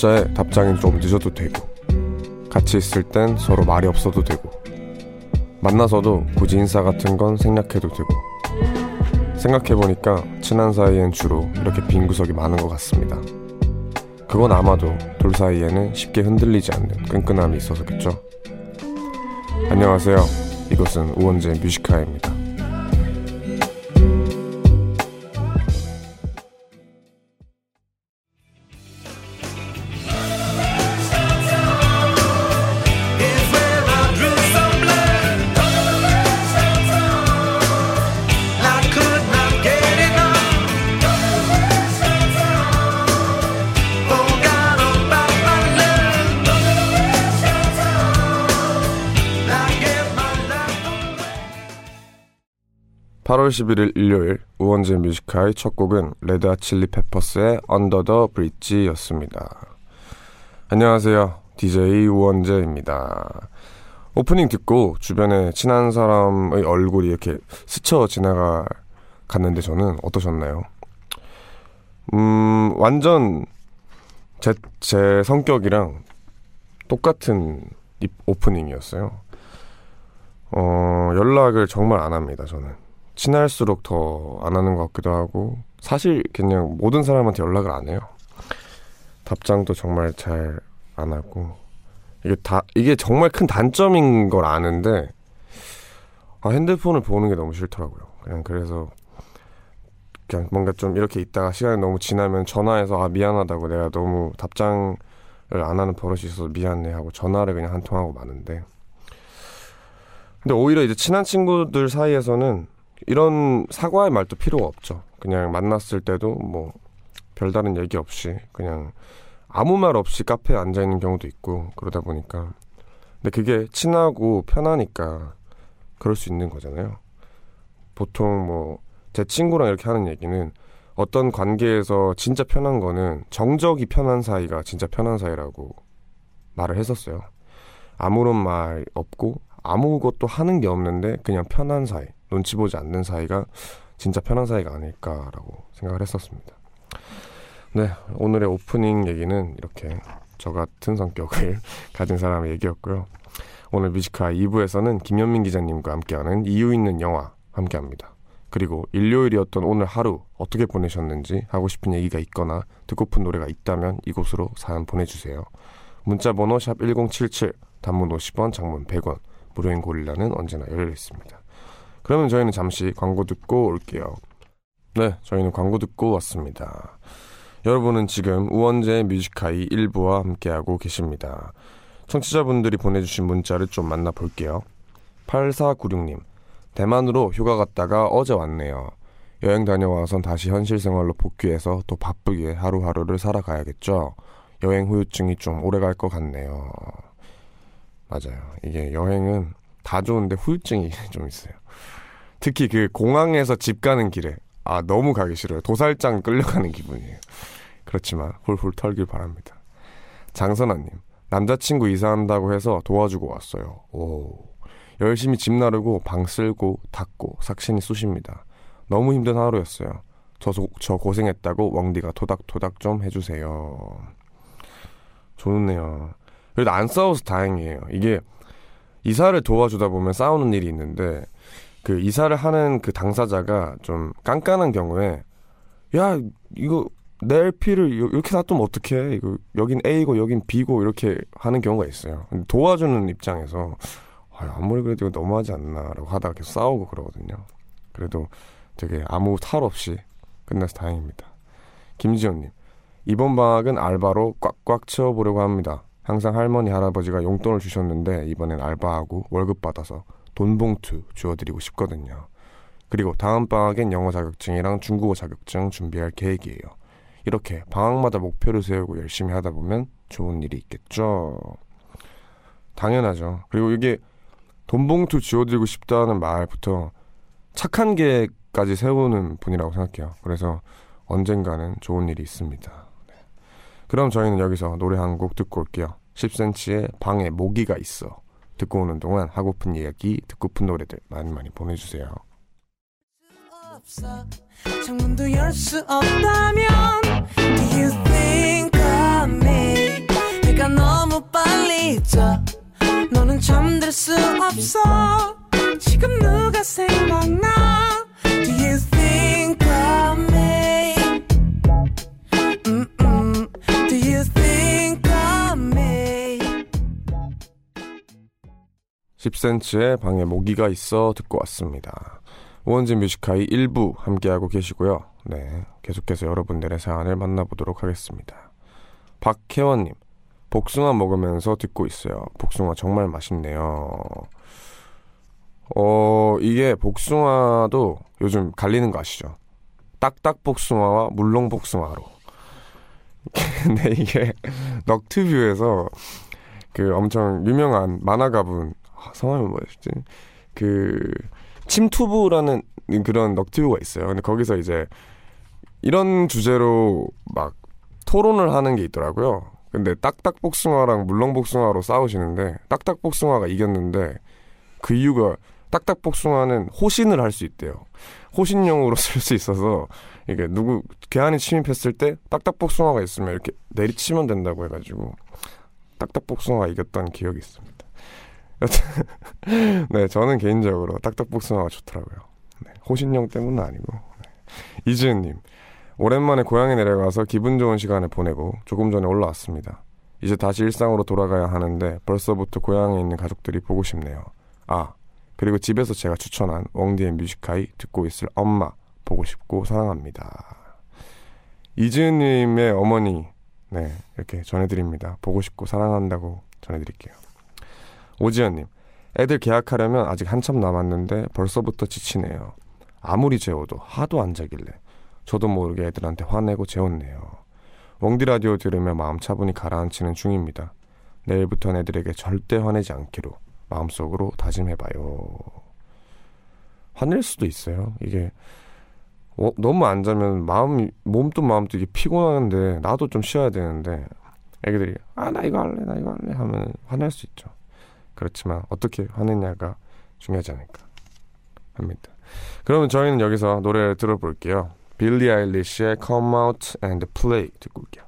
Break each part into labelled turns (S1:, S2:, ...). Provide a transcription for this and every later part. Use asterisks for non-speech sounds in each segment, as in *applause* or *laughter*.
S1: 문자에 답장이 좀 늦어도 되고 같이 있을 땐 서로 말이 없어도 되고 만나서도 굳이 인사 같은 건 생략해도 되고 생각해보니까 친한 사이엔 주로 이렇게 빈 구석이 많은 것 같습니다. 그건 아마도 둘 사이에는 쉽게 흔들리지 않는 끈끈함이 있어서겠죠. 안녕하세요. 이것은 우원재 뮤지카입니다. 11일 일요일 우원재 Music High의 첫 곡은 Red Chili Peppers의 Under the Bridge였습니다. 안녕하세요. DJ 우원재입니다. 오프닝 듣고 주변에 친한 사람의 얼굴이 이렇게 스쳐 지나가 갔는데 저는 어떠셨나요? 음, 완전 제, 제 성격이랑 똑같은 오프닝이었어요. 어, 연락을 정말 안 합니다, 저는. 친할수록 더 안 하는 것 같기도 하고 사실 그냥 모든 사람한테 연락을 안 해요. 답장도 정말 잘 안 하고 이게 다 이게 정말 큰 단점인 걸 아는데 아, 핸드폰을 보는 게 너무 싫더라고요. 그냥 그래서 그냥 뭔가 좀 이렇게 있다가 시간이 너무 지나면 전화해서 아 미안하다고 내가 너무 답장을 안 하는 버릇이 있어서 미안해 하고 전화를 그냥 한 통하고 마는데 근데 오히려 이제 친한 친구들 사이에서는 이런 사과의 말도 필요가 없죠. 그냥 만났을 때도 뭐 별다른 얘기 없이 그냥 아무 말 없이 카페에 앉아 있는 경우도 있고 그러다 보니까 근데 그게 친하고 편하니까 그럴 수 있는 거잖아요. 보통 뭐 제 친구랑 이렇게 하는 얘기는 어떤 관계에서 진짜 편한 거는 정적이 편한 사이가 진짜 편한 사이라고 말을 했었어요. 아무런 말 없고 아무것도 하는 게 없는데 그냥 편한 사이. 눈치 보지 않는 사이가 진짜 편한 사이가 아닐까라고 생각을 했었습니다. 네, 오늘의 오프닝 얘기는 이렇게 저 같은 성격을 *laughs* 가진 사람의 얘기였고요. 오늘 뮤지카 2부에서는 김현민 기자님과 함께하는 이유 있는 영화 함께합니다. 그리고 일요일이었던 오늘 하루 어떻게 보내셨는지 하고 싶은 얘기가 있거나 듣고픈 노래가 있다면 이곳으로 사연 보내주세요. 문자 번호 샵 1077, 단문 50원, 장문 100원, 무료인 고릴라는 언제나 열려 있습니다. 그러면 저희는 잠시 광고 듣고 올게요. 네, 저희는 광고 듣고 왔습니다. 여러분은 지금 우원재 뮤지카이 1부와 함께하고 계십니다. 청취자분들이 보내주신 문자를 좀 만나볼게요. 8496님, 대만으로 휴가 갔다가 어제 왔네요. 여행 다녀와선 다시 현실 생활로 복귀해서 또 바쁘게 하루하루를 살아가야겠죠. 여행 후유증이 좀 오래 갈 것 같네요. 맞아요. 이게 여행은 다 좋은데 후유증이 *laughs* 좀 있어요. 특히 그 공항에서 집 가는 길에 아 너무 가기 싫어요. 도살장 끌려가는 기분이에요. 그렇지만 훌훌 털길 바랍니다. 장선아님 남자친구 이사한다고 해서 도와주고 왔어요. 오 열심히 집 나르고 방 쓸고 닦고 삭신이 쑤십니다. 너무 힘든 하루였어요. 저, 저 고생했다고 왕디가 토닥토닥 좀 해주세요. 좋네요. 그래도 안 싸워서 다행이에요. 이게 이사를 도와주다 보면 싸우는 일이 있는데 그 이사를 하는 그 당사자가 좀 깐깐한 경우에 야 이거 내 LP를 이렇게 놔두면 어떡해? 이거 여긴 A고 여긴 B고 이렇게 하는 경우가 있어요. 도와주는 입장에서 아무리 그래도 이거 너무하지 않나라고 하다가 계속 싸우고 그러거든요. 그래도 되게 아무 탈 없이 끝나서 다행입니다. 김지현님 이번 방학은 알바로 꽉꽉 채워보려고 합니다. 항상 할머니 할아버지가 용돈을 주셨는데 이번엔 알바하고 월급 받아서 돈봉투 주어드리고 싶거든요. 그리고 다음 방학엔 영어 자격증이랑 중국어 자격증 준비할 계획이에요. 이렇게 방학마다 목표를 세우고 열심히 하다 보면 좋은 일이 있겠죠. 당연하죠. 그리고 이게 돈봉투 지어드리고 싶다는 말부터 착한 계획까지 세우는 분이라고 생각해요. 그래서 언젠가는 좋은 일이 있습니다. 네. 그럼 저희는 여기서 노래 한 곡 듣고 올게요. 10cm의 방에 모기가 있어. 듣고 오는 동안 하고픈 이야기, 듣고픈 노래들 많이 많이 보내주세요.
S2: 지금 누가 생각나? Do you think of me
S1: 10cm의 방에 모기가 있어 듣고 왔습니다. 우원진 뮤지카이 1부 함께하고 계시고요. 네, 계속해서 여러분들의 사연을 만나보도록 하겠습니다. 박혜원님, 복숭아 먹으면서 듣고 있어요. 복숭아 정말 맛있네요. 어, 이게 복숭아도 요즘 갈리는 거 아시죠? 딱딱 복숭아와 물렁 복숭아로. 근데 *laughs* 이게 *laughs* 넉튜브에서 그 엄청 유명한 만화가분 아, 성함이 뭐였지? 그 침투부라는 그런 넉튜브가 있어요. 근데 거기서 이제 이런 주제로 막 토론을 하는 게 있더라고요. 근데 딱딱복숭아랑 물렁복숭아로 싸우시는데 딱딱복숭아가 이겼는데 그 이유가 딱딱복숭아는 호신을 할 수 있대요. 호신용으로 *laughs* 쓸 수 있어서 이게 누구 괴한이 침입했을 때 딱딱복숭아가 있으면 이렇게 내리치면 된다고 해가지고 딱딱복숭아가 이겼던 기억이 있습니다. *laughs* 네 저는 개인적으로 딱딱복숭아가 좋더라고요. 네, 호신용 때문은 아니고 네. 이지은님 오랜만에 고향에 내려가서 기분 좋은 시간을 보내고 조금 전에 올라왔습니다. 이제 다시 일상으로 돌아가야 하는데 벌써부터 고향에 있는 가족들이 보고 싶네요. 아 그리고 집에서 제가 추천한 웡디의 뮤직하이 듣고 있을 엄마 보고 싶고 사랑합니다. 이지은님의 어머니 네 이렇게 전해드립니다. 보고 싶고 사랑한다고 전해드릴게요. 오지연님 애들 계약하려면 아직 한참 남았는데 벌써부터 지치네요. 아무리 재워도 하도 안 자길래 저도 모르게 애들한테 화내고 재웠네요. 웡디 라디오 들으며 마음 차분히 가라앉히는 중입니다. 내일부터는 애들에게 절대 화내지 않기로 마음속으로 다짐해봐요. 화낼 수도 있어요. 이게 어, 너무 안 자면 마음 몸도 마음도 이게 피곤한데 나도 좀 쉬어야 되는데 애기들이 아 나 이거 할래 나 이거 할래 하면 화낼 수 있죠. 그렇지만 어떻게 화내냐가 중요하지 않을까 합니다. 그러면 저희는 여기서 노래를 들어볼게요. 빌리 아일리시의 Come Out and Play 듣고 올게요.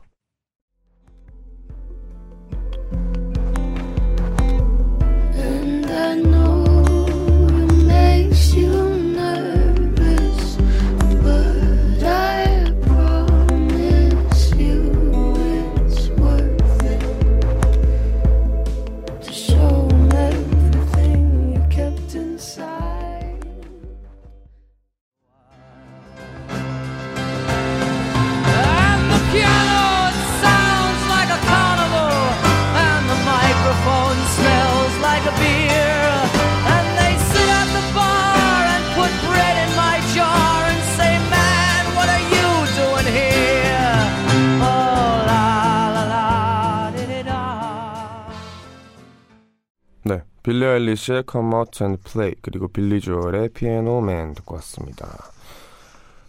S1: 아일리시의 Come Out and Play 그리고 빌리 조엘의 피아노 맨 듣고 왔습니다.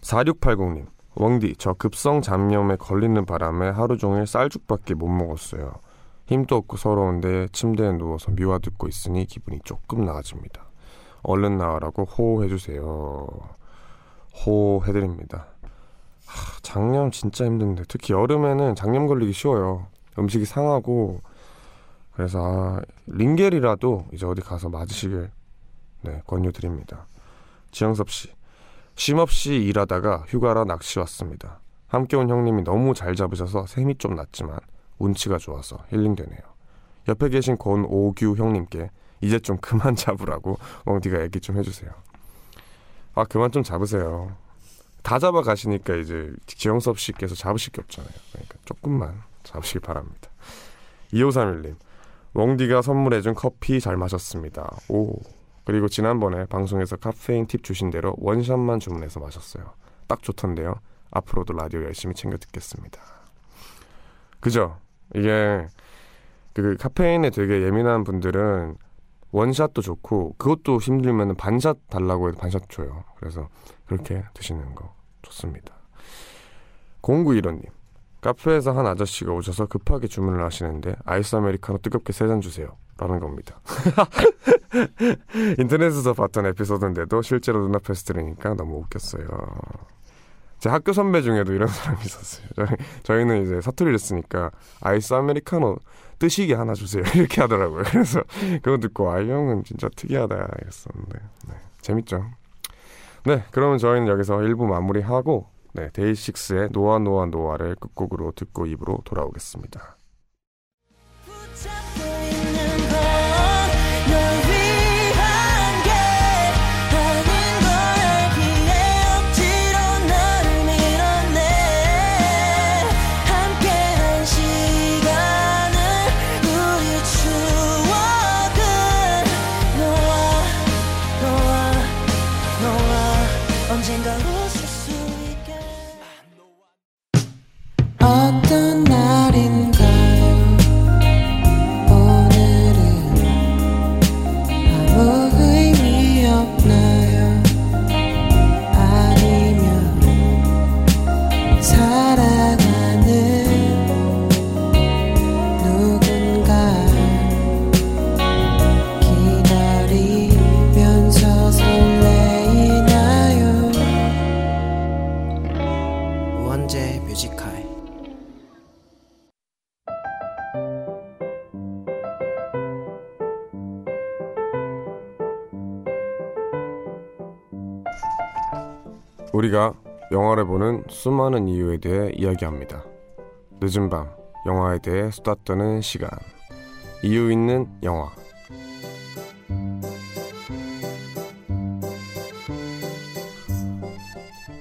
S1: 4680님, 왕디 저 급성 잡념에 걸리는 바람에 하루 종일 쌀죽밖에 못 먹었어요. 힘도 없고 서러운데 침대에 누워서 미화 듣고 있으니 기분이 조금 나아집니다. 얼른 나으라고 호호해주세요. 호호해드립니다. 하, 장염 진짜 힘든데 특히 여름에는 장염 걸리기 쉬워요. 음식이 상하고 그래서 아, 링겔이라도 이제 어디 가서 맞으시길 네, 권유드립니다. 지영섭 씨, 쉼 없이 일하다가 휴가라 낚시 왔습니다. 함께 온 형님이 너무 잘 잡으셔서 셈이 좀 났지만 운치가 좋아서 힐링되네요. 옆에 계신 권오규 형님께 이제 좀 그만 *laughs* 잡으라고 엉디가 얘기 좀 해주세요. 아 그만 좀 잡으세요. 다 잡아 가시니까 이제 지영섭 씨께서 잡으실 게 없잖아요. 그러니까 조금만 잡으시기 바랍니다. 2531님, 웡디가 선물해준 커피 잘 마셨습니다. 오. 그리고 지난번에 방송에서 카페인 팁 주신 대로 원샷만 주문해서 마셨어요. 딱 좋던데요. 앞으로도 라디오 열심히 챙겨 듣겠습니다. 그죠? 이게 그 카페인에 되게 예민한 분들은 원샷도 좋고 그것도 힘들면 반샷 달라고 해도 반샷 줘요. 그래서 그렇게 드시는 거 좋습니다. 0915님 카페에서 한 아저씨가 오셔서 급하게 주문을 하시는데 아이스 아메리카노 뜨겁게 세 잔 주세요. 라는 겁니다. *laughs* 인터넷에서 봤던 에피소드인데도 실제로 눈앞에서 들으니까 너무 웃겼어요. 제 학교 선배 중에도 이런 사람이 있었어요. 저희, 저희는 이제 사투리를 쓰니까 아이스 아메리카노 뜨시게 하나 주세요. *laughs* 이렇게 하더라고요. 그래서 그거 듣고 아, 이 형은 진짜 특이하다 이랬었는데. 네, 재밌죠. 네, 그러면 저희는 여기서 1부 마무리하고 네, 데이식스의 노아 노아 노아를 끝곡으로 듣고 입으로 돌아오겠습니다.
S3: 우리가
S1: 영화를 보는 수많은 이유에 대해 이야기합니다. 늦은 밤 영화에 대해 수다 떠는 시간. 이유 있는 영화.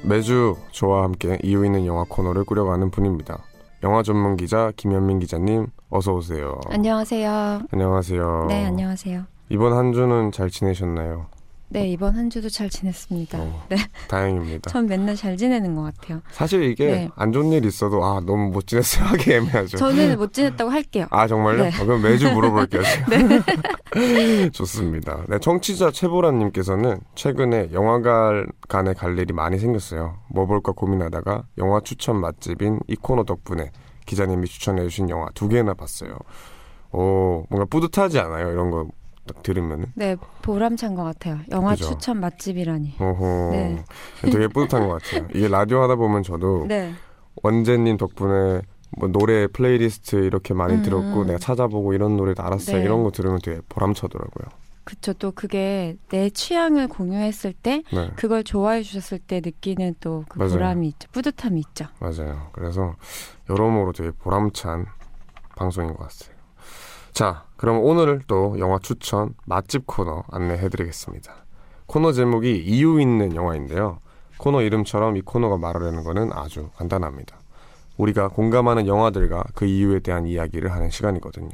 S1: 매주 저와 함께 이유 있는 영화 코너를 꾸려가는 분입니다. 영화 전문 기자 김현민 기자님 어서 오세요.
S4: 안녕하세요.
S1: 안녕하세요.
S4: 네, 안녕하세요.
S1: 이번 한 주는 잘 지내셨나요?
S4: 네, 이번 한 주도 잘 지냈습니다.
S1: 어,
S4: 네,
S1: 다행입니다.
S4: 전 맨날 잘 지내는 것 같아요.
S1: 사실 이게
S4: 네.
S1: 안 좋은 일 있어도 아 너무 못 지냈어요 *laughs* 하기 애매하죠.
S4: 저는 못 지냈다고 할게요.
S1: 아 정말요?
S4: 네.
S1: 어, 그럼 매주 물어볼게요. 제가. *laughs* 좋습니다. 네, 청취자 최보라님께서는 최근에 영화관에 갈 일이 많이 생겼어요. 뭐 볼까 고민하다가 영화 추천 맛집인 이 코너 덕분에 기자님이 추천해주신 영화 두 개나 봤어요. 오 뭔가 뿌듯하지 않아요? 이런 거 딱 들으면은.
S4: 네, 보람찬 것 같아요. 영화
S1: 그죠?
S4: 추천 맛집이라니.
S1: 오호.
S4: 네.
S1: 되게 뿌듯한 것 같아요. 이게 라디오 하다 보면 저도
S4: 네,
S1: 원재님 덕분에 뭐 노래 플레이리스트 이렇게 많이
S4: 음.
S1: 들었고 내가 찾아보고 이런 노래도 알았어요.
S4: 네.
S1: 이런 거 들으면 되게 보람차더라고요.
S4: 그쵸. 또 그게 내 취향을 공유했을 때,
S1: 네,
S4: 그걸 좋아해 주셨을 때 느끼는 또 그. 보람이 있죠. 뿌듯함이 있죠.
S1: 맞아요. 그래서 여러모로 되게 보람찬 방송인 것 같아요. 자, 그럼 오늘 또 영화 추천 맛집 코너 안내해드리겠습니다. 코너 제목이 이유 있는 영화인데요. 코너 이름처럼 이 코너가 말하려는 거는 아주 간단합니다. 우리가 공감하는 영화들과 그 이유에 대한 이야기를 하는 시간이거든요.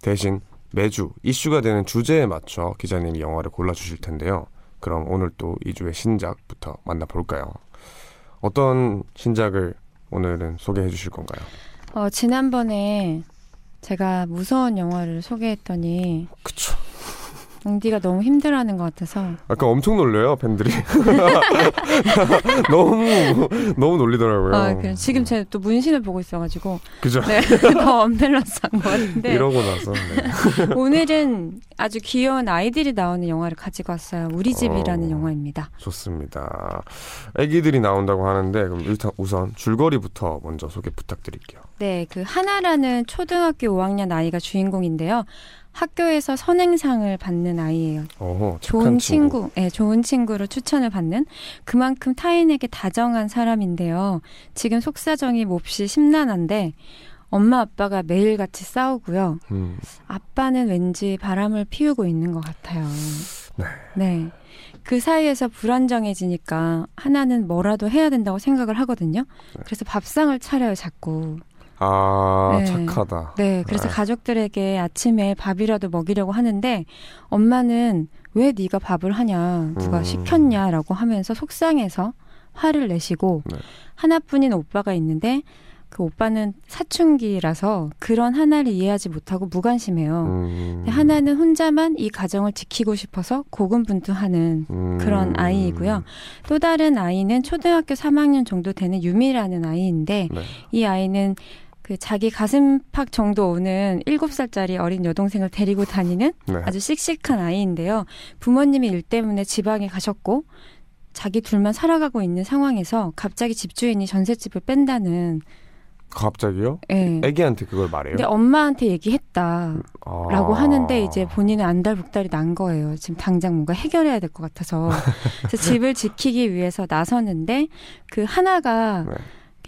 S1: 대신 매주 이슈가 되는 주제에 맞춰 기자님이 영화를 골라주실 텐데요. 그럼 오늘 또 2주의 신작부터 만나볼까요? 어떤 신작을 오늘은 소개해 주실 건가요?
S4: 어, 지난번에 제가 무서운 영화를 소개했더니,
S1: 그쵸.
S4: 웅디가 너무 힘들어하는 것 같아서,
S1: 아까 엄청 놀려요, 팬들이. *laughs* 너무, 너무 놀리더라고요.
S4: 아, 그래. 지금 제가 또 문신을 보고 있어가지고,
S1: 그죠?
S4: 네, *laughs* 더 언밸런스한 것 같은데.
S1: 이러고 나서. 네. *laughs*
S4: 오늘은 아주 귀여운 아이들이 나오는 영화를 가지고 왔어요. 우리 집이라는
S1: 어.
S4: 영화입니다.
S1: 좋습니다. 애기들이 나온다고 하는데, 그럼 일단 우선 줄거리부터 먼저 소개 부탁드릴게요.
S4: 네, 그 하나라는 초등학교 5학년 아이가 주인공인데요. 학교에서 선행상을 받는 아이예요.
S1: 착한
S4: 좋은 친구, 네, 좋은 친구로 추천을 받는 그만큼 타인에게 다정한 사람인데요. 지금 속사정이 몹시 심란한데 엄마 아빠가 매일같이 싸우고요.
S1: 음,
S4: 아빠는 왠지 바람을 피우고 있는 것 같아요.
S1: 네.
S4: 네. 그 사이에서 불안정해지니까 하나는 뭐라도 해야 된다고 생각을 하거든요.
S1: 네.
S4: 그래서 밥상을 차려요, 자꾸.
S1: 아,
S4: 네.
S1: 착하다.
S4: 네. 그래서
S1: 네.
S4: 가족들에게 아침에 밥이라도 먹이려고 하는데 엄마는 왜 네가 밥을 하냐, 누가
S1: 음.
S4: 시켰냐라고 하면서 속상해서 화를 내시고
S1: 네.
S4: 하나뿐인 오빠가 있는데 그 오빠는 사춘기라서 그런 하나를 이해하지 못하고 무관심해요.
S1: 음,
S4: 하나는 혼자만 이 가정을 지키고 싶어서 고군분투하는
S1: 음,
S4: 그런 아이이고요. 또 다른 아이는 초등학교 3학년 정도 되는 유미라는 아이인데
S1: 네.
S4: 이 아이는 그 자기 가슴팍 정도 오는 7살짜리 어린 여동생을 데리고 다니는
S1: 네.
S4: 아주 씩씩한 아이인데요. 부모님이 일 때문에 지방에 가셨고 자기 둘만 살아가고 있는 상황에서 갑자기 집주인이 전셋집을 뺀다는
S1: 갑자기요?
S4: 예.
S1: 애기한테 그걸 말해요?
S4: 근데 엄마한테 얘기했다.
S1: 아.
S4: 라고 하는데 이제 본인은 안달복달이 난 거예요. 지금 당장 뭔가 해결해야 될 것 같아서. 그래서 *laughs* 집을 지키기 위해서 나서는데 그 하나가
S1: 네.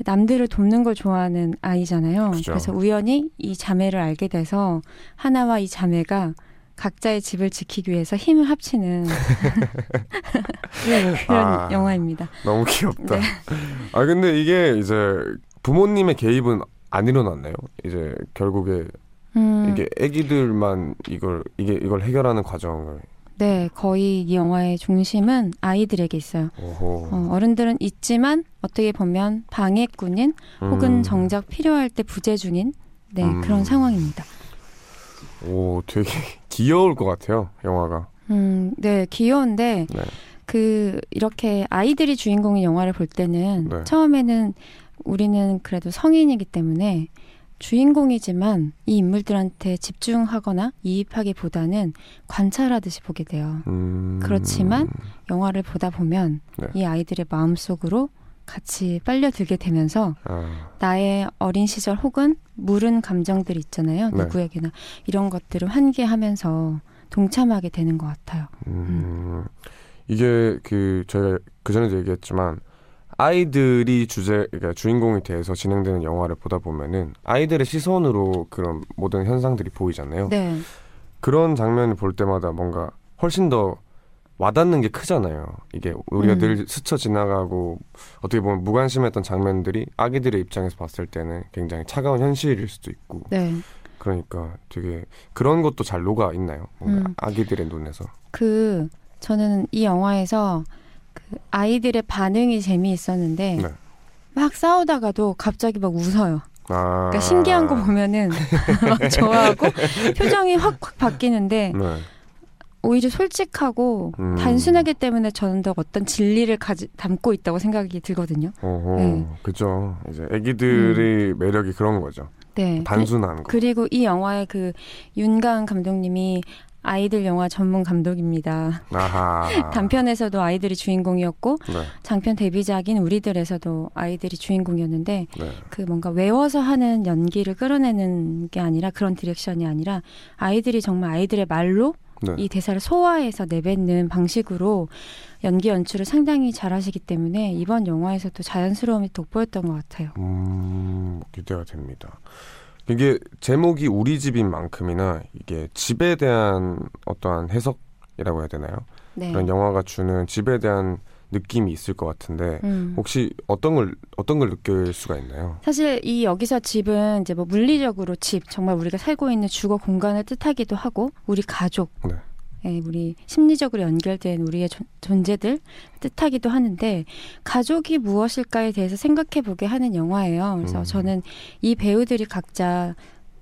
S4: 남들을 돕는 걸 좋아하는 아이잖아요.
S1: 그죠.
S4: 그래서 우연히 이 자매를 알게 돼서 하나와 이 자매가 각자의 집을 지키기 위해서 힘을 합치는 *laughs* 그런
S1: 아.
S4: 영화입니다.
S1: 너무 귀엽다.
S4: 네.
S1: 아 근데 이게 이제 부모님의 개입은 안 일어났나요? 이제 결국에
S4: 음,
S1: 이게 애기들만 이걸 이게 이걸 해결하는 과정을
S4: 네, 거의 이 영화의 중심은 아이들에게 있어요.
S1: 오호.
S4: 어, 어른들은 있지만 어떻게 보면 방해꾼인 혹은
S1: 음.
S4: 정작 필요할 때 부재 중인 네,
S1: 음.
S4: 그런 상황입니다.
S1: 오 되게 *laughs* 귀여울 것 같아요 영화가.
S4: 음, 네, 귀여운데
S1: 네.
S4: 그 이렇게 아이들이 주인공인 영화를 볼 때는
S1: 네.
S4: 처음에는 우리는 그래도 성인이기 때문에 주인공이지만 이 인물들한테 집중하거나 이입하기보다는 관찰하듯이 보게 돼요.
S1: 음.
S4: 그렇지만 영화를 보다 보면
S1: 네.
S4: 이 아이들의 마음속으로 같이 빨려들게 되면서
S1: 아,
S4: 나의 어린 시절 혹은 무른 감정들이 있잖아요.
S1: 네.
S4: 누구에게나 이런 것들을 환기하면서 동참하게 되는 것 같아요.
S1: 음. 이게 그 저희가 그 전에도 얘기했지만 아이들이 주제 그러니까 주인공이 돼서 진행되는 영화를 보다 보면은 아이들의 시선으로 그런 모든 현상들이 보이잖아요.
S4: 네,
S1: 그런 장면을 볼 때마다 뭔가 훨씬 더 와닿는 게 크잖아요. 이게 우리가
S4: 음.
S1: 늘 스쳐 지나가고 어떻게 보면 무관심했던 장면들이 아기들의 입장에서 봤을 때는 굉장히 차가운 현실일 수도 있고
S4: 네.
S1: 그러니까 되게 그런 것도 잘 녹아 있나요? 뭔가
S4: 음.
S1: 아기들의 눈에서.
S4: 그 저는 이 영화에서 그 아이들의 반응이 재미있었는데
S1: 네.
S4: 막 싸우다가도 갑자기 막 웃어요.
S1: 아.
S4: 그러니까 신기한 거 보면은 *laughs* 막 좋아하고 표정이 확 확 바뀌는데
S1: 네.
S4: 오히려 솔직하고
S1: 음.
S4: 단순하기 때문에 저는 더 어떤 진리를 가지, 담고 있다고 생각이 들거든요.
S1: 어허,
S4: 네.
S1: 그죠. 이제 아기들의 매력이 그런 거죠.
S4: 네.
S1: 단순한 거.
S4: 그, 리고 이 영화의 그 윤가은 감독님이 아이들 영화 전문 감독입니다. *laughs* 단편에서도 아이들이 주인공이었고
S1: 네.
S4: 장편 데뷔작인 우리들에서도 아이들이 주인공이었는데
S1: 네.
S4: 그 뭔가 외워서 하는 연기를 끌어내는 게 아니라 그런 direction이 아니라 아이들이 정말 아이들의 말로
S1: 네.
S4: 이 대사를 소화해서 내뱉는 방식으로 연기 연출을 상당히 잘하시기 때문에 이번 영화에서도 자연스러움이 돋보였던 것 같아요.
S1: 음, 기대가 됩니다. 이게 제목이 우리 집인 만큼이나 이게 집에 대한 어떠한 해석이라고 해야 되나요?
S4: 네.
S1: 그런 영화가 주는 집에 대한 느낌이 있을 것 같은데
S4: 음.
S1: 혹시 어떤 걸 어떤 걸 느낄 수가 있나요?
S4: 사실 이 여기서 집은 이제 뭐 물리적으로 집 정말 우리가 살고 있는 주거 공간을 뜻하기도 하고 우리 가족,
S1: 네.
S4: 예, 우리 심리적으로 연결된 우리의 존- 존재들 뜻하기도 하는데 가족이 무엇일까에 대해서 생각해 보게 하는 영화예요. 그래서
S1: 음.
S4: 저는 이 배우들이 각자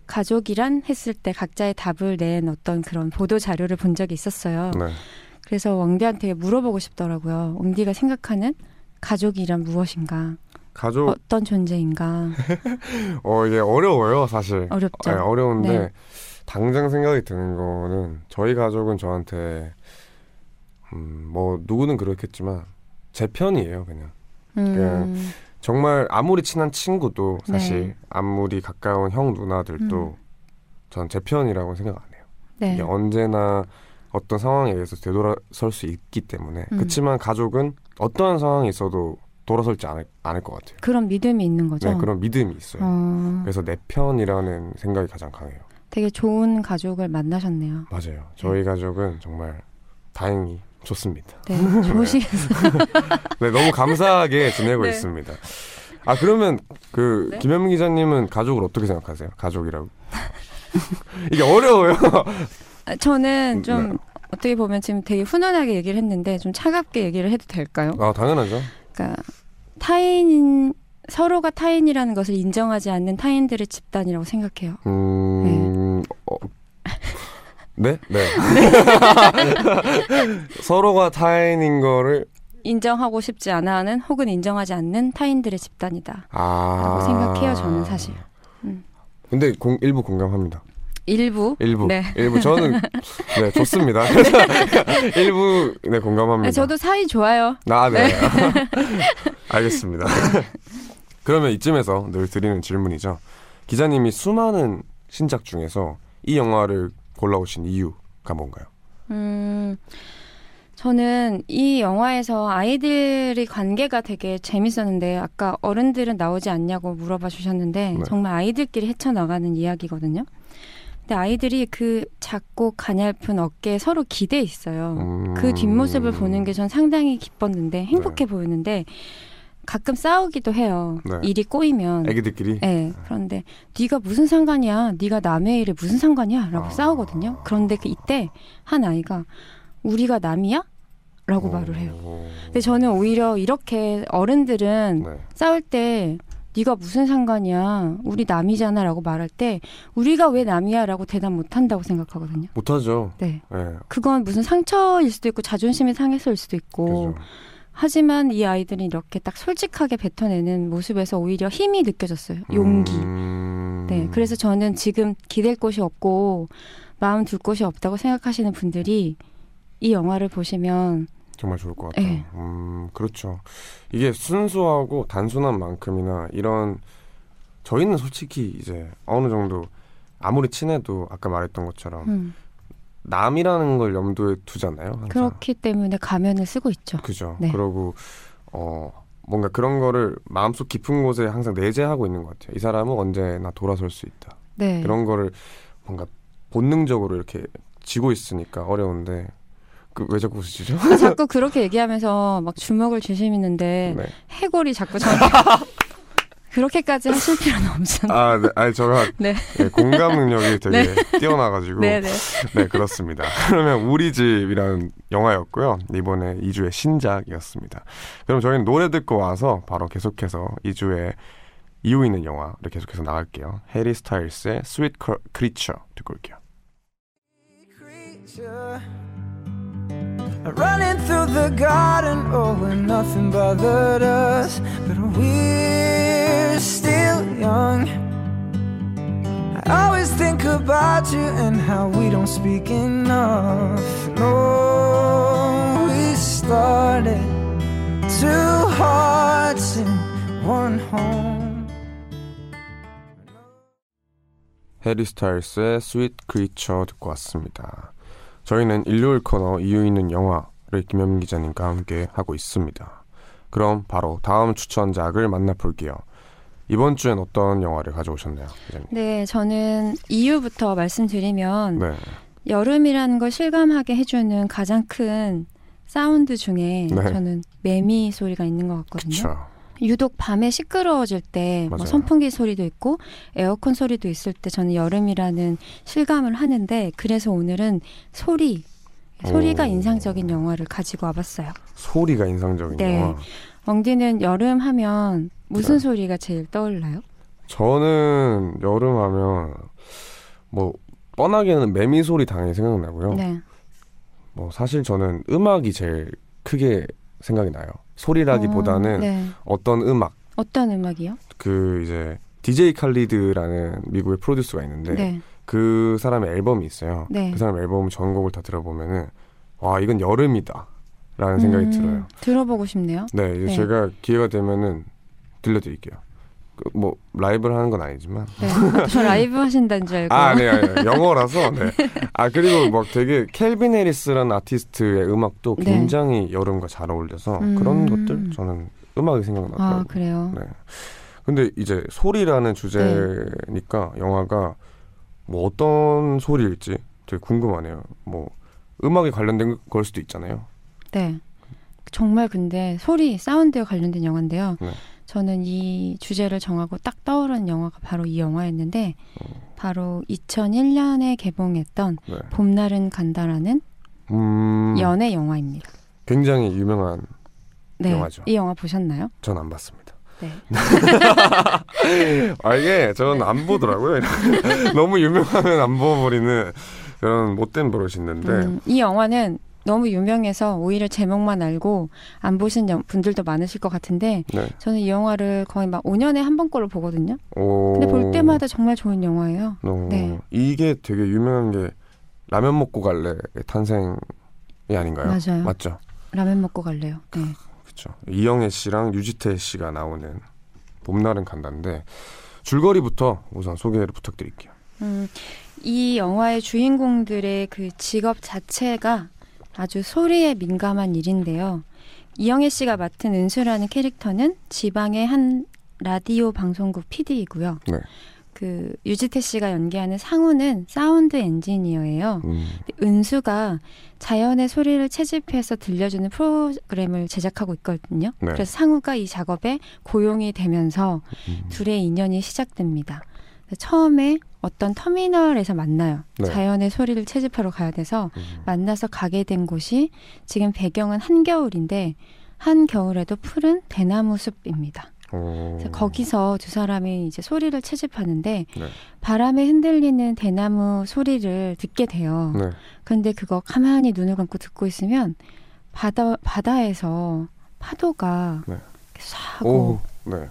S4: 가족이란 했을 때 각자의 답을 낸 어떤 그런 보도 자료를 본 적이 있었어요.
S1: 네.
S4: 그래서 왕디한테 물어보고 싶더라고요. 왕디가 생각하는 가족이란 무엇인가?
S1: 가족
S4: 어떤 존재인가? *laughs*
S1: 어 이게 어려워요 사실.
S4: 어렵죠.
S1: 네, 어려운데
S4: 네.
S1: 당장 생각이 드는 거는 저희 가족은 저한테 음, 뭐 누구는 그렇겠지만 제 편이에요 그냥.
S4: 음,
S1: 정말 아무리 친한 친구도 사실
S4: 네.
S1: 아무리 가까운 형 누나들도
S4: 음.
S1: 전제 편이라고 생각 안 해요.
S4: 네.
S1: 이게 언제나 어떤 상황에 의해서 되돌아설 수 있기 때문에
S4: 음.
S1: 그렇지만 가족은 어떠한 상황이 있어도 돌아설지 않을, 않을 것 같아요.
S4: 그런 믿음이 있는 거죠.
S1: 네, 그런 믿음이 있어요.
S4: 어,
S1: 그래서 내 편이라는 생각이 가장 강해요.
S4: 되게 좋은 가족을 만나셨네요.
S1: 맞아요. 저희 가족은 정말 다행히 좋습니다.
S4: 네, *laughs* 좋으시겠어요. *laughs*
S1: 네, 너무 감사하게 *laughs* 지내고
S4: 네.
S1: 있습니다. 아 그러면 그
S4: 네?
S1: 김현민 기자님은 가족을 어떻게 생각하세요? 가족이라고 이게 어려워요.
S4: 아, 저는 좀
S1: 네.
S4: 어떻게 보면 지금 되게 훈훈하게 얘기를 했는데 좀 차갑게 얘기를 해도 될까요?
S1: 아 당연하죠.
S4: 그러니까 타인인 서로가 타인이라는 것을 인정하지 않는 타인들의 집단이라고 생각해요.
S1: 음, 어, 네, 네. *laughs* 서로가 타인인 거를
S4: 인정하고 싶지 않아 하는 혹은 인정하지 않는 타인들의 집단이다.
S1: 아
S4: 라고 생각해요, 저는 사실. 음.
S1: 근데 공, 일부 공감합니다.
S4: 일부.
S1: 일부.
S4: 네.
S1: 일부. 저는 *laughs* 네 좋습니다. *laughs* 일부 네 공감합니다.
S4: 아, 저도 사이 좋아요.
S1: 아, 네. 알겠습니다. 그러면 이쯤에서 늘 드리는 질문이죠. 기자님이 수많은 신작 중에서 이 영화를 골라오신 이유가 뭔가요?
S4: 음, 저는 이 영화에서 아이들이 관계가 되게 재밌었는데 아까 어른들은 나오지 않냐고 물어봐 주셨는데
S1: 네.
S4: 정말 아이들끼리 헤쳐나가는 이야기거든요. 근데 아이들이 그 작고 가냘픈 어깨에 서로 기대 있어요.
S1: 음...
S4: 그 뒷모습을 보는 게 전 상당히 기뻤는데 행복해 보이는데 가끔 싸우기도 해요.
S1: 네.
S4: 일이 꼬이면.
S1: 애기들끼리
S4: 네. 그런데 네가 무슨 상관이야? 네가 남의 일에 무슨 상관이야?라고
S1: 아.
S4: 싸우거든요. 그런데 그 이때 한 아이가 우리가 남이야? 라고
S1: 오.
S4: 말을 해요. 근데 저는 오히려 이렇게 어른들은
S1: 네.
S4: 싸울 때 네가 무슨 상관이야? 우리 남이잖아라고 말할 때 우리가 왜 남이야라고 대답 못 한다고 생각하거든요.
S1: 못 하죠.
S4: 네.
S1: 네.
S4: 그건 무슨 상처일 수도 있고 자존심이 상해서일 수도 있고
S1: 그죠.
S4: 하지만 이 아이들이 이렇게 딱 솔직하게 뱉어내는 모습에서 오히려 힘이 느껴졌어요. 용기.
S1: 음...
S4: 네. 그래서 저는 지금 기댈 곳이 없고 마음 둘 곳이 없다고 생각하시는 분들이 이 영화를 보시면
S1: 정말 좋을 것 같아요.
S4: 네.
S1: 음, 그렇죠. 이게 순수하고 단순한 만큼이나 이런 저희는 솔직히 이제 어느 정도 아무리 친해도 아까 말했던 것처럼
S4: 음,
S1: 남이라는 걸 염두에 두잖아요. 항상.
S4: 그렇기 때문에 가면을 쓰고 있죠.
S1: 그죠.
S4: 네.
S1: 그러고 어 뭔가 그런 거를 마음속 깊은 곳에 항상 내재하고 있는 것 같아요. 이 사람은 언제나 돌아설 수 있다.
S4: 네.
S1: 그런 거를 뭔가 본능적으로 이렇게 지고 있으니까 어려운데 그 왜 자꾸 웃으시죠?
S4: 자꾸 그렇게 얘기하면서 막 주먹을 주시는데
S1: 네.
S4: 해골이 자꾸 저한테 *laughs* 그렇게까지 하실 *laughs* 필요는 없잖아요.
S1: 아, 네. 아니 제가 *laughs*
S4: 네.
S1: 네, 공감 능력이 되게 뛰어나가지고
S4: 네, 네.
S1: 네 그렇습니다. 그러면 우리 집이라는 영화였고요. 이번에 2주의 신작이었습니다. 그럼 저희는 노래 듣고 와서 바로 계속해서 2주의 이유 있는 영화를 계속해서 나갈게요. 해리 스타일스의 Sweet Creature 듣고 올게요.
S5: running through the garden oh when nothing bothered us but we're still young i always think about you and how we don't speak enough no we started two hearts in one home
S1: 해리 스타일스의 Sweet Creature 듣고 왔습니다. 저희는 일요일 코너 이유 있는 영화를 김현민 기자님과 함께 하고 있습니다. 그럼 바로 다음 추천작을 만나볼게요. 이번 주엔 어떤 영화를 가져오셨나요, 기자님?
S4: 네, 저는 이유부터 말씀드리면
S1: 네,
S4: 여름이라는 걸 실감하게 해주는 가장 큰 사운드 중에
S1: 네.
S4: 저는 매미 소리가 있는 것 같거든요.
S1: 그쵸.
S4: 유독 밤에 시끄러워질 때 뭐. 선풍기 소리도 있고 에어컨 소리도 있을 때 저는 여름이라는 실감을 하는데 그래서 오늘은 소리 소리가
S1: 오.
S4: 인상적인 영화를 가지고 와봤어요.
S1: 소리가 인상적인
S4: 네.
S1: 영화.
S4: 엉디는 여름 하면 무슨
S1: 네.
S4: 소리가 제일 떠올라요?
S1: 저는 여름 하면 뭐 뻔하게는 매미 소리 당연히 생각나고요.
S4: 네.
S1: 뭐 사실 저는 음악이 제일 크게 생각이 나요. 소리라기보다는
S4: 어, 네.
S1: 어떤 음악
S4: 어떤 음악이요?
S1: 그 이제 DJ 칼리드라는 미국의 프로듀서가 있는데
S4: 네.
S1: 그 사람의 앨범이 있어요.
S4: 네.
S1: 그 사람 앨범 전곡을 다 들어보면은 와 이건 여름이다 라는 생각이
S4: 음,
S1: 들어요.
S4: 들어보고 싶네요.
S1: 네,
S4: 네.
S1: 제가 기회가 되면은 들려드릴게요. 그뭐 라이브를 하는 건 아니지만
S4: 네. 아, 저 라이브 하신다는 줄 알고.
S1: 아, 네, 아니, 영어라서 네. 아 그리고 막 되게 켈빈 해리스라는 아티스트의 음악도
S4: 네.
S1: 굉장히 여름과 잘 어울려서
S4: 음.
S1: 그런 것들 저는 음악이 생각나더라고요.
S4: 아, 그래요.
S1: 네. 근데 이제 소리라는 주제니까 영화가 뭐 어떤 소리일지 되게 궁금하네요. 뭐 음악에 관련된 걸 수도 있잖아요.
S4: 네. 정말 근데 소리, 사운드에 관련된 영화인데요.
S1: 네.
S4: 저는 이 주제를 정하고 딱 떠오른 영화가 바로 이 영화였는데 바로 2001년에 개봉했던
S1: 네.
S4: 봄날은 간다라는
S1: 음,
S4: 연애 영화입니다.
S1: 굉장히 유명한
S4: 네.
S1: 영화죠.
S4: 이 영화 보셨나요?
S1: 전 안 봤습니다.
S4: 네. *laughs*
S1: 아 이게 저는 안 보더라고요. *laughs* 너무 유명하면 안 보버리는 그런 못된 버릇이 있는데
S4: 음, 이 영화는 너무 유명해서 오히려 제목만 알고 안 보신 여- 분들도 많으실 것 같은데
S1: 네.
S4: 저는 이 영화를 거의 막 5년에 한 번 꼴로 보거든요.
S1: 오.
S4: 근데 볼 때마다 정말 좋은 영화예요.
S1: 어,
S4: 네.
S1: 이게 되게 유명한 게 라면 먹고 갈래의 탄생이 아닌가요?
S4: 맞아요.
S1: 맞죠.
S4: 라면 먹고 갈래요. 네.
S1: 그렇죠. 이영애 씨랑 유지태 씨가 나오는 봄날은 간다인데 줄거리부터 우선 소개를 부탁드릴게요.
S4: 음, 이 영화의 주인공들의 그 직업 자체가 아주 소리에 민감한 일인데요. 이영애 씨가 맡은 은수라는 캐릭터는 지방의 한 라디오 방송국 PD이고요.
S1: 네.
S4: 그 유지태 씨가 연기하는 상우는 사운드 엔지니어예요.
S1: 음,
S4: 은수가 자연의 소리를 채집해서 들려주는 프로그램을 제작하고 있거든요.
S1: 네.
S4: 그래서 상우가 이 작업에 고용이 되면서
S1: 음.
S4: 둘의 인연이 시작됩니다. 처음에 어떤 터미널에서 만나요.
S1: 네.
S4: 자연의 소리를 채집하러 가야 돼서
S1: 음.
S4: 만나서 가게 된 곳이 지금 배경은 한겨울인데 한겨울에도 푸른 대나무 숲입니다. 거기서 두 사람이 이제 소리를 채집하는데
S1: 네.
S4: 바람에 흔들리는 대나무 소리를 듣게 돼요.
S1: 네.
S4: 그런데 그거 가만히 눈을 감고 듣고 있으면 바다 바다에서 파도가
S1: 네.
S4: 쏴고
S1: 오, 네.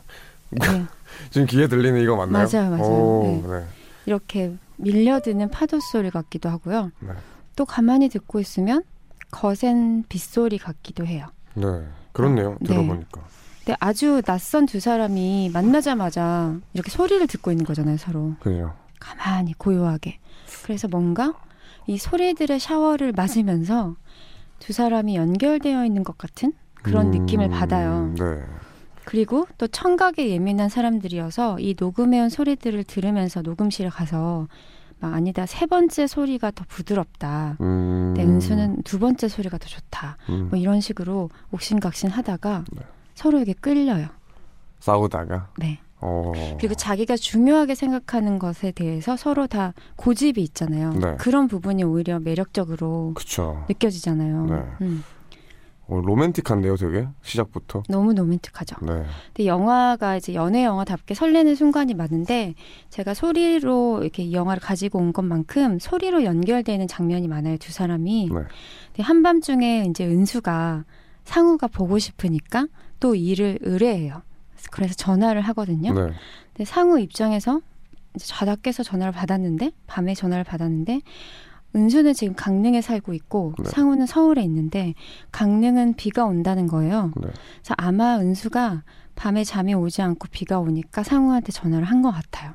S4: 네, *laughs*
S1: 지금 귀에 들리는 이거 맞나요?
S4: 맞아요, 맞아요.
S1: 오,
S4: 네.
S1: 네.
S4: 이렇게 밀려드는 파도 소리 같기도 하고요.
S1: 네.
S4: 또 가만히 듣고 있으면 거센 빗소리 같기도 해요.
S1: 네. 그렇네요.
S4: 네.
S1: 들어보니까.
S4: 근데 아주 낯선 두 사람이 만나자마자 이렇게 소리를 듣고 있는 거잖아요, 서로.
S1: 그래요.
S4: 가만히 고요하게. 그래서 뭔가 이 소리들의 샤워를 맞으면서 두 사람이 연결되어 있는 것 같은 그런
S1: 음,
S4: 느낌을 받아요.
S1: 네.
S4: 그리고 또 청각에 예민한 사람들이어서 이 녹음해온 소리들을 들으면서 녹음실에 가서 막 아니다 세 번째 소리가 더 부드럽다.
S1: 음,
S4: 내 은수는 두 번째 소리가 더 좋다.
S1: 음,
S4: 뭐 이런 식으로 옥신각신 하다가
S1: 네.
S4: 서로에게 끌려요.
S1: 싸우다가.
S4: 네.
S1: 어.
S4: 그리고 자기가 중요하게 생각하는 것에 대해서 서로 다 고집이 있잖아요.
S1: 네.
S4: 그런 부분이 오히려 매력적으로
S1: 그쵸.
S4: 느껴지잖아요.
S1: 네.
S4: 음,
S1: 어, 로맨틱한데요, 되게 시작부터.
S4: 너무 로맨틱하죠.
S1: 네.
S4: 근데 영화가 이제 연애 영화답게 설레는 순간이 많은데 제가 소리로 이렇게 이 영화를 가지고 온 것만큼 소리로 연결되는 장면이 많아요 두 사람이.
S1: 네.
S4: 근데 한밤중에 이제 은수가 상우가 보고 싶으니까 또 일을 의뢰해요. 그래서 전화를 하거든요.
S1: 네.
S4: 근데 상우 입장에서 이제 자다 깨서 전화를 받았는데 밤에 전화를 받았는데 은수는 지금 강릉에 살고 있고
S1: 네.
S4: 상우는 서울에 있는데 강릉은 비가 온다는 거예요.
S1: 네.
S4: 그래서 아마 은수가 밤에 잠이 오지 않고 비가 오니까 상우한테 전화를 한 것 같아요.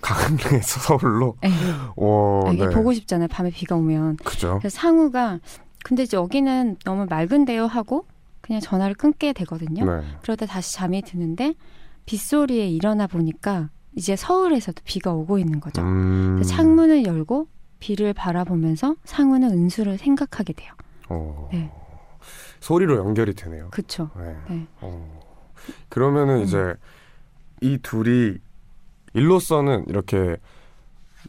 S1: 강릉에서 서울로.
S4: 네.
S1: 오,
S4: 이게
S1: 네.
S4: 보고 싶잖아요. 밤에 비가 오면.
S1: 그죠.
S4: 그래서 상우가 근데 여기는 너무 맑은데요 하고 그냥 전화를 끊게 되거든요.
S1: 네.
S4: 그러다 다시 잠이 드는데 빗소리에 일어나 보니까 이제 서울에서도 비가 오고 있는 거죠.
S1: 음.
S4: 창문을 열고 비를 바라보면서 상우는 은수를 생각하게 돼요.
S1: 어.
S4: 네.
S1: 소리로 연결이 되네요.
S4: 그쵸.
S1: 네.
S4: 네.
S1: 어. 그러면은
S4: 음.
S1: 이제 이 둘이 일로서는 이렇게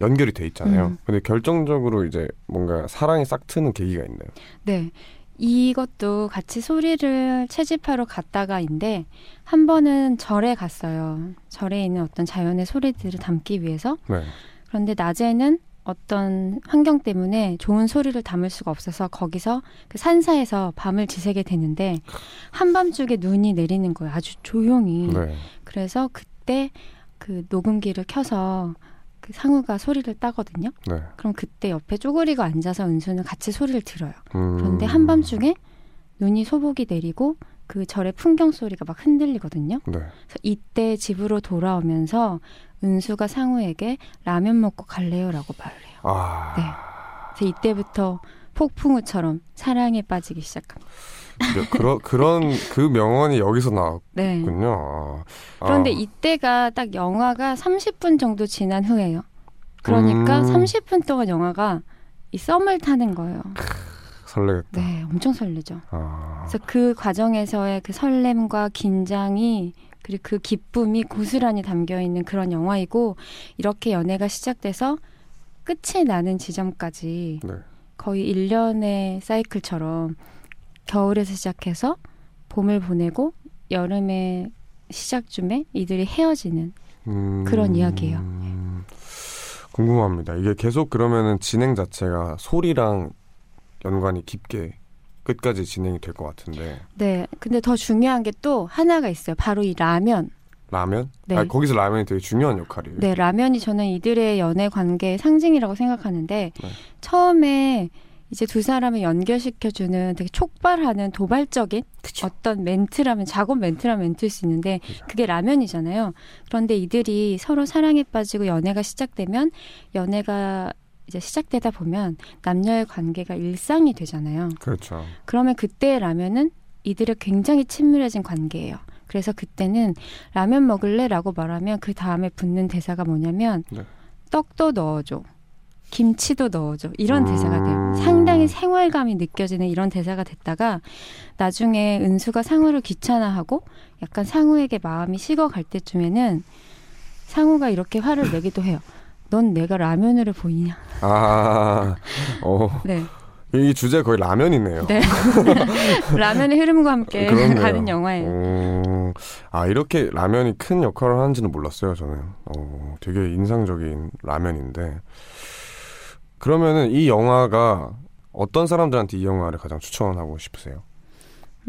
S1: 연결이 돼 있잖아요.
S4: 음.
S1: 근데 결정적으로 이제 뭔가 사랑이 싹 트는 계기가 있나요?
S4: 네. 이것도 같이 소리를 채집하러 갔다가인데 한 번은 절에 갔어요. 절에 있는 어떤 자연의 소리들을 담기 위해서.
S1: 네.
S4: 그런데 낮에는 어떤 환경 때문에 좋은 소리를 담을 수가 없어서 거기서 그 산사에서 밤을 지새게 되는데 한밤중에 눈이 내리는 거예요. 아주 조용히.
S1: 네.
S4: 그래서 그때 그 녹음기를 켜서 그 상우가 소리를 따거든요.
S1: 네.
S4: 그럼 그때 옆에 쪼그리고 앉아서 은수는 같이 소리를 들어요.
S1: 음.
S4: 그런데 한밤중에 눈이 소복이 내리고 그 절의 풍경 소리가 막 흔들리거든요.
S1: 네.
S4: 그래서 이때 집으로 돌아오면서 은수가 상우에게 라면 먹고 갈래요라고 말을 해요.
S1: 아.
S4: 네. 그래서 이때부터 폭풍우처럼 사랑에 빠지기 시작합니다.
S1: 며- 그런 그런 그 명언이 여기서
S4: 네.
S1: 나왔군요. 아.
S4: 그런데 이때가 딱 영화가 30분 정도 지난 후예요. 그러니까
S1: 음.
S4: 30분 동안 영화가 이 썸을 타는 거예요.
S1: 설레겠다.
S4: 네, 엄청 설레죠.
S1: 아.
S4: 그래서 그 과정에서의 그 설렘과 긴장이 그리고 그 기쁨이 고스란히 담겨 있는 그런 영화이고 이렇게 연애가 시작돼서 끝이 나는 지점까지
S1: 네.
S4: 거의 1년의 사이클처럼 겨울에서 시작해서 봄을 보내고 여름의 시작쯤에 이들이 헤어지는
S1: 음.
S4: 그런 이야기예요.
S1: 궁금합니다. 이게 계속 그러면은 진행 자체가 소리랑 연관이 깊게 끝까지 진행이 될 것 같은데
S4: 네. 근데 더 중요한 게 또 하나가 있어요. 바로 이 라면.
S1: 라면?
S4: 네.
S1: 아 거기서 라면이 되게 중요한 역할이에요.
S4: 네, 라면이 저는 이들의 연애 관계의 상징이라고 생각하는데
S1: 네.
S4: 처음에 이제 두 사람을 연결시켜주는 되게 촉발하는 도발적인 어떤 멘트라면 작업 멘트라면 멘트일 수 있는데 그게 라면이잖아요. 그런데 이들이 서로 사랑에 빠지고 연애가 시작되면 연애가 이제 시작되다 보면 남녀의 관계가 일상이 되잖아요.
S1: 그렇죠.
S4: 그러면 그때 라면은 이들의 굉장히 친밀해진 관계예요. 그래서 그때는 라면 먹을래라고 말하면 그 다음에 붙는 대사가 뭐냐면
S1: 네.
S4: 떡도 넣어줘. 김치도 넣어줘. 이런
S1: 음.
S4: 대사가 돼요. 상당히 생활감이 느껴지는 이런 대사가 됐다가 나중에 은수가 상우를 귀찮아하고 약간 상우에게 마음이 식어갈 때쯤에는 상우가 이렇게 화를 내기도 해요. 넌 내가 라면으로 보이냐?
S1: 아, 어,
S4: 네.
S1: 이 주제 거의 라면이네요.
S4: 네. *laughs* 라면의 흐름과 함께
S1: 그렇네요.
S4: 가는 영화예요.
S1: 어, 아 이렇게 라면이 큰 역할을 하는지는 몰랐어요 저는. 어, 되게 인상적인 라면인데. 그러면은 이 영화가 어떤 사람들한테 이 영화를 가장 추천하고 싶으세요?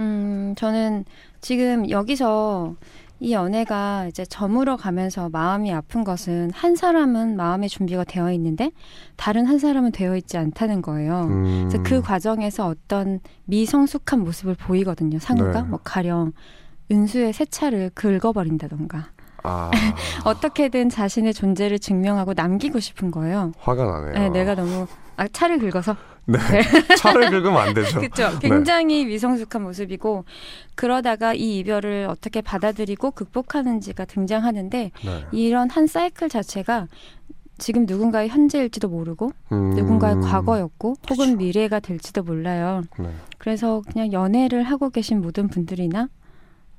S4: 음, 저는 지금 여기서 이 연애가 이제 저물어 가면서 마음이 아픈 것은 한 사람은 마음의 준비가 되어 있는데 다른 한 사람은 되어 있지 않다는 거예요.
S1: 음,
S4: 그래서 그 과정에서 어떤 미성숙한 모습을 보이거든요. 상우가
S1: 네.
S4: 뭐 가령 은수의 새 차를 긁어버린다던가
S1: 아, *laughs*
S4: 어떻게든 자신의 존재를 증명하고 남기고 싶은 거예요.
S1: 화가 나네요.
S4: 네, 내가 너무 아, 차를 긁어서
S1: 네. *laughs* 차를 긁으면 안 되죠.
S4: 그렇죠. 굉장히 미성숙한 모습이고 그러다가 이 이별을 어떻게 받아들이고 극복하는지가 등장하는데
S1: 네.
S4: 이런 한 사이클 자체가 지금 누군가의 현재일지도 모르고
S1: 음,
S4: 누군가의 과거였고 혹은 미래가 될지도 몰라요.
S1: 네.
S4: 그래서 그냥 연애를 하고 계신 모든 분들이나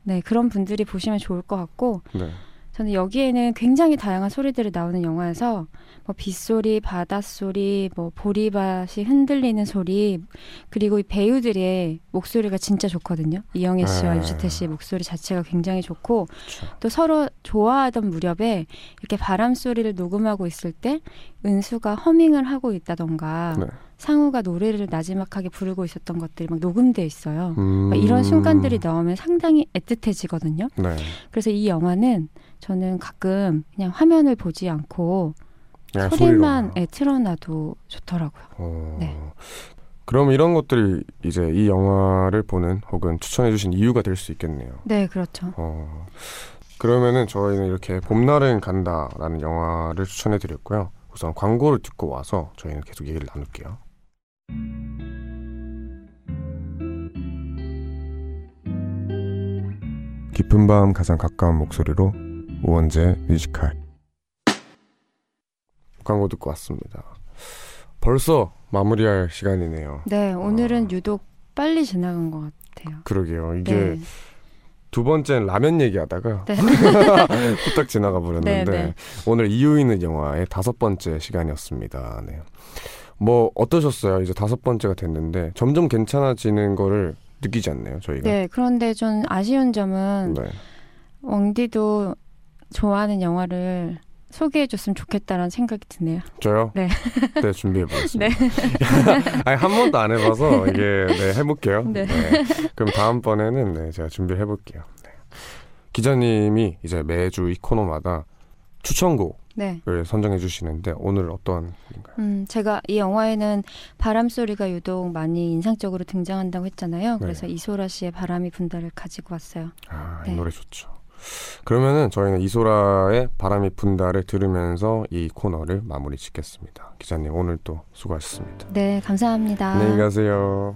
S4: 네 그런 분들이 보시면 좋을 것 같고
S1: 네.
S4: 저는 여기에는 굉장히 다양한 소리들이 나오는 영화여서 뭐 빗소리, 바닷소리, 뭐 보리밭이 흔들리는 소리 그리고 이 배우들의 목소리가 진짜 좋거든요. 이영애 씨와
S1: 네.
S4: 유지태 씨의 목소리 자체가 굉장히 좋고
S1: 그렇죠.
S4: 또 서로 좋아하던 무렵에 이렇게 바람 소리를 녹음하고 있을 때 은수가 허밍을 하고 있다던가
S1: 네.
S4: 상우가 노래를 나지막하게 부르고 있었던 것들이 막 녹음돼 있어요.
S1: 음,
S4: 막 이런 순간들이 나오면 상당히 애틋해지거든요.
S1: 네.
S4: 그래서 이 영화는 저는 가끔 그냥 화면을 보지 않고
S1: 그냥
S4: 소리만. 예, 틀어놔도 좋더라고요.
S1: 어,
S4: 네.
S1: 그럼 이런 것들이 이제 이 영화를 보는 혹은 추천해주신 이유가 될 수 있겠네요.
S4: 네, 그렇죠.
S1: 어, 그러면은 저희는 이렇게 봄날은 간다라는 영화를 추천해드렸고요. 우선 광고를 듣고 와서 저희는 계속 얘기를 나눌게요. 깊은 밤 가장 가까운 목소리로 우원재 뮤지컬 광고 듣고 왔습니다. 벌써 마무리할 시간이네요.
S4: 네, 오늘은
S1: 아.
S4: 유독 빨리 지나간 것 같아요.
S1: 그러게요. 이게
S4: 네,
S1: 두 번째는 라면 얘기하다가
S4: 네. *laughs*
S1: 후딱 지나가 버렸는데
S4: 네, 네.
S1: 오늘 이유 있는 영화의 다섯 번째 시간이었습니다. 네. 뭐 어떠셨어요? 이제 다섯 번째가 됐는데 점점 괜찮아지는 거를 느끼지 않나요, 저희가?
S4: 네, 그런데 좀 아쉬운 점은
S1: 네.
S4: 웡디도 좋아하는 영화를 소개해줬으면 좋겠다라는 생각이 드네요.
S1: 저요?
S4: 네. *laughs*
S1: 네, 준비해 보겠습니다.
S4: 네. *laughs*
S1: 아니 한 번도 안 해봐서 이게 네, 해볼게요.
S4: 네.
S1: 그럼 다음 번에는 네, 제가 준비해 볼게요. 네. 기자님이 이제 매주 이 코너마다 추천곡을
S4: 네.
S1: 선정해 주시는데 오늘 어떤 곡인가요?
S4: 음, 제가 이 영화에는 바람 소리가 유독 많이 인상적으로 등장한다고 했잖아요. 그래서 이소라 씨의 바람이 분다를 가지고 왔어요.
S1: 아, 이
S4: 네.
S1: 노래 좋죠. 그러면은 저희는 이소라의 바람이 분다를 들으면서 이 코너를 마무리 짓겠습니다. 기자님 오늘 또 수고하셨습니다.
S4: 네, 감사합니다.
S1: 안녕히 가세요.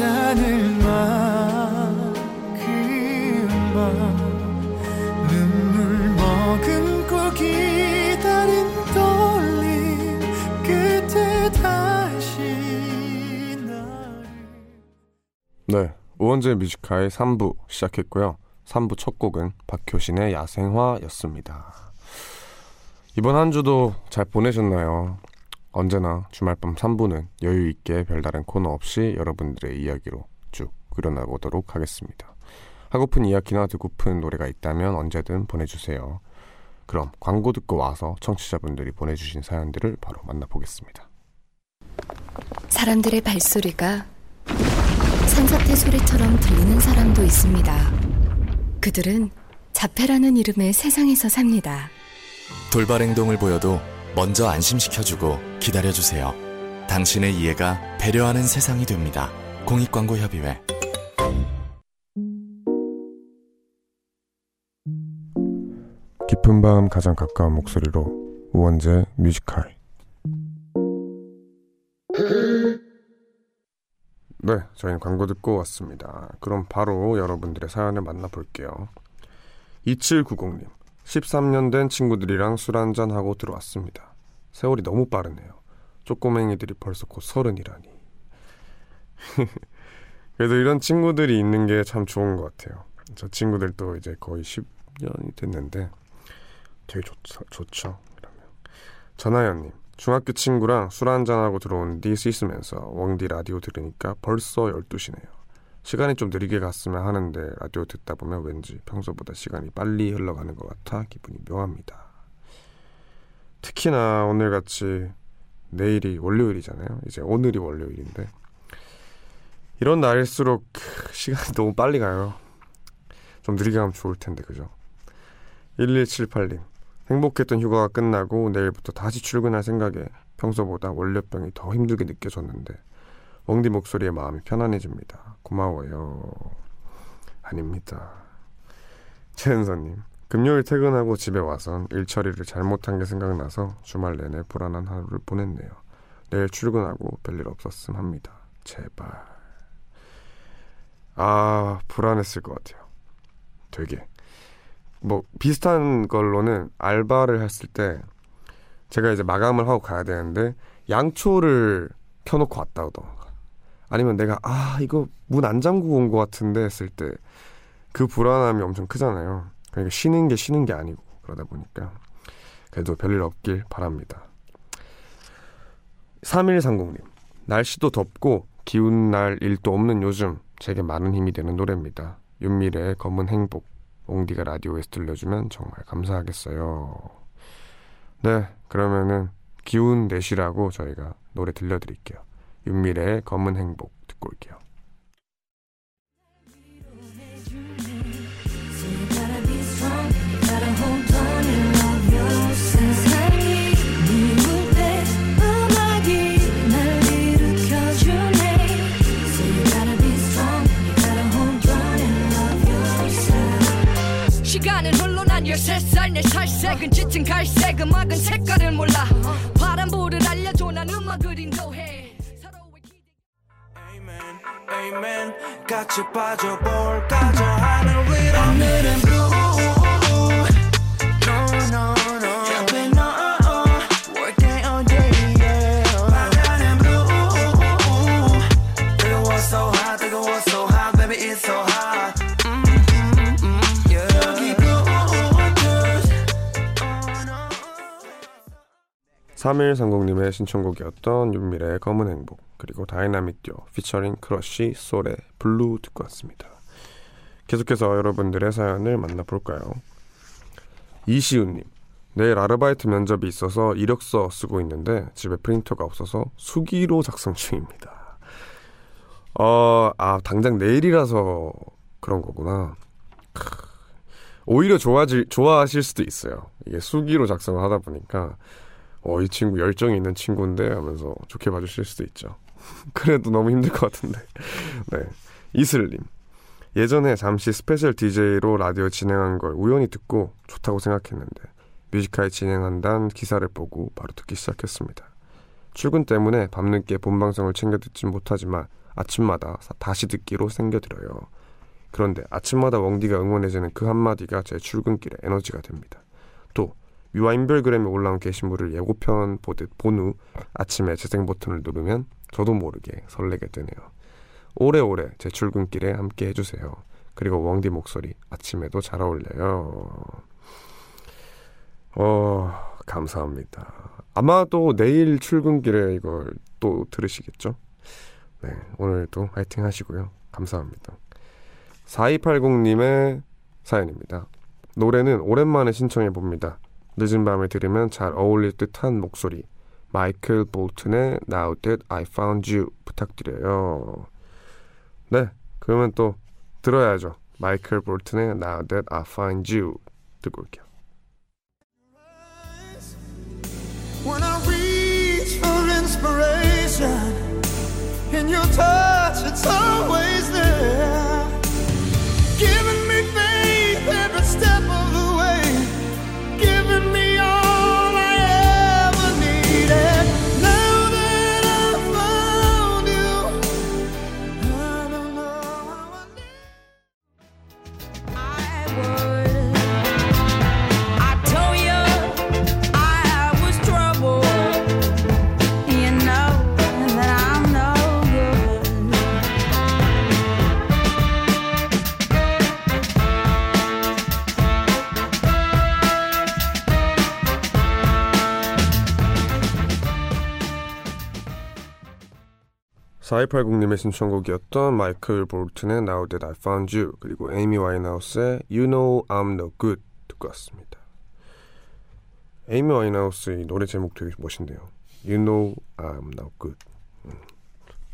S5: 괜찮을 만큼만 눈물 머금고 기다린 떨림 끝에 다시 나를
S1: 네, 우원재 뮤지카의 3부 시작했고요. 3부 첫 곡은 박효신의 야생화였습니다. 이번 한 주도 잘 보내셨나요? 언제나 주말밤 3부는 여유 있게 별다른 코너 없이 여러분들의 이야기로 쭉 그려나보도록 하겠습니다. 하고픈 이야기나 듣고픈 노래가 있다면 언제든 보내주세요. 그럼 광고 듣고 와서 청취자분들이 보내주신 사연들을 바로 만나보겠습니다.
S6: 사람들의 발소리가 산사태 소리처럼 들리는 사람도 있습니다. 그들은 자폐라는 이름의 세상에서 삽니다.
S7: 돌발 행동을 보여도 먼저 안심시켜주고 기다려주세요. 당신의 이해가 배려하는 세상이 됩니다. 공익광고협의회
S1: 깊은 밤 가장 가까운 목소리로 우원재 뮤지컬 네, 저희는 광고 듣고 왔습니다. 그럼 바로 여러분들의 사연을 만나볼게요. 2790님, 13년 된 친구들이랑 술 한잔 하고 들어왔습니다. 세월이 너무 빠르네요. 쪼꼬맹이들이 벌써 곧 서른이라니. *laughs* 그래도 이런 친구들이 있는 게 참 좋은 것 같아요. 저 친구들도 이제 거의 10년이 됐는데 되게 좋죠. 좋죠. 그러면 전하연님 중학교 친구랑 술 한잔하고 들어온 뒤 씻으면서 웡디 라디오 들으니까 벌써 12시네요. 시간이 좀 느리게 갔으면 하는데 라디오 듣다 보면 왠지 평소보다 시간이 빨리 흘러가는 것 같아 기분이 묘합니다. 특히나 오늘같이 내일이 월요일이잖아요. 이제 오늘이 월요일인데 이런 날일수록 크, 시간이 너무 빨리 가요. 좀 느리게 가면 좋을 텐데 그죠? 1178님 행복했던 휴가가 끝나고 내일부터 다시 출근할 생각에 평소보다 월요병이 더 힘들게 느껴졌는데 웡디 목소리에 마음이 편안해집니다. 고마워요. 아닙니다. 최은서님 금요일 퇴근하고 집에 와선 일 처리를 잘못한 게 생각나서 주말 내내 불안한 하루를 보냈네요. 내일 출근하고 별일 없었음 합니다. 제발. 아 불안했을 것 같아요. 되게 뭐 비슷한 걸로는 알바를 했을 때 제가 이제 마감을 하고 가야 되는데 양초를 켜놓고 왔다던가 아니면 내가 아 이거 문 안 잠그고 온 것 같은데 했을 때 그 불안함이 엄청 크잖아요. 그러니까 쉬는 게 쉬는 게 아니고 그러다 보니까 그래도 별일 없길 바랍니다. 3130님 날씨도 덥고 기운 날 일도 없는 요즘 제게 많은 힘이 되는 노래입니다. 윤미래의 검은 행복 옹디가 라디오에서 들려주면 정말 감사하겠어요. 네, 그러면은 기운 내시라고 저희가 노래 들려드릴게요. 윤미래의 검은 행복 듣고 올게요.
S2: 13살 내 살색은 짙은 갈색 음악은 색깔을 몰라. 파란불을 알려줘 난 인도해. 서로의 기대.
S8: Amen, amen. 같이 빠져볼까? 저 하늘 위로. 오늘은 blue
S1: 3130님의 신청곡이었던 윤미래의 검은 행복 그리고 다이나믹 듀오 피처링 크러쉬 솔의 블루 듣고 왔습니다. 계속해서 여러분들의 사연을 만나볼까요? 이시훈님 내일 아르바이트 면접이 있어서 이력서 쓰고 있는데 집에 프린터가 없어서 수기로 작성 중입니다. 어, 아 당장 내일이라서 그런 거구나. 크, 오히려 좋아질 좋아하실 수도 있어요. 이게 수기로 작성을 하다 보니까 어 이 친구 열정이 있는 친구인데 하면서 좋게 봐주실 수도 있죠. *laughs* 그래도 너무 힘들 것 같은데. *laughs* 네. 이슬님. 예전에 잠시 special DJ로 라디오 진행한 걸 우연히 듣고 좋다고 생각했는데 Music High 진행한다는 기사를 보고 바로 듣기 시작했습니다. 출근 때문에 밤늦게 본방송을 챙겨 듣진 못하지만 아침마다 사- 다시 듣기로 챙겨들어요. 그런데 아침마다 웡디가 응원해주는 그 한마디가 제 출근길의 에너지가 됩니다. 또 뮤와 인별그램에 올라온 게시물을 예고편 보듯 본 후 아침에 재생 버튼을 누르면 저도 모르게 설레게 되네요. 오래오래 제 출근길에 함께 해주세요. 그리고 웡디 목소리 아침에도 잘 어울려요. 어, 감사합니다. 아마도 내일 출근길에 이걸 또 들으시겠죠? 네, 오늘도 화이팅 하시고요. 감사합니다. 4280님의 사연입니다. 노래는 오랜만에 신청해 봅니다. 늦은 밤에 들으면 잘 어울릴 듯한 목소리. 마이클 볼튼의 Now That I Found You 부탁드려요. 네, 그러면 또 들어야죠. 마이클 볼튼의 Now That I Find You 듣고 올게요.
S5: When I reach for inspiration, in your touch, it's always
S1: 4280님의 신청곡이었던 마이클 볼튼의 Now That I Found You 그리고 에이미 와인하우스의 You Know I'm No Good 듣고 왔습니다. 에이미 와인하우스의 노래 제목 되게 멋있네요. You Know I'm No Good 음,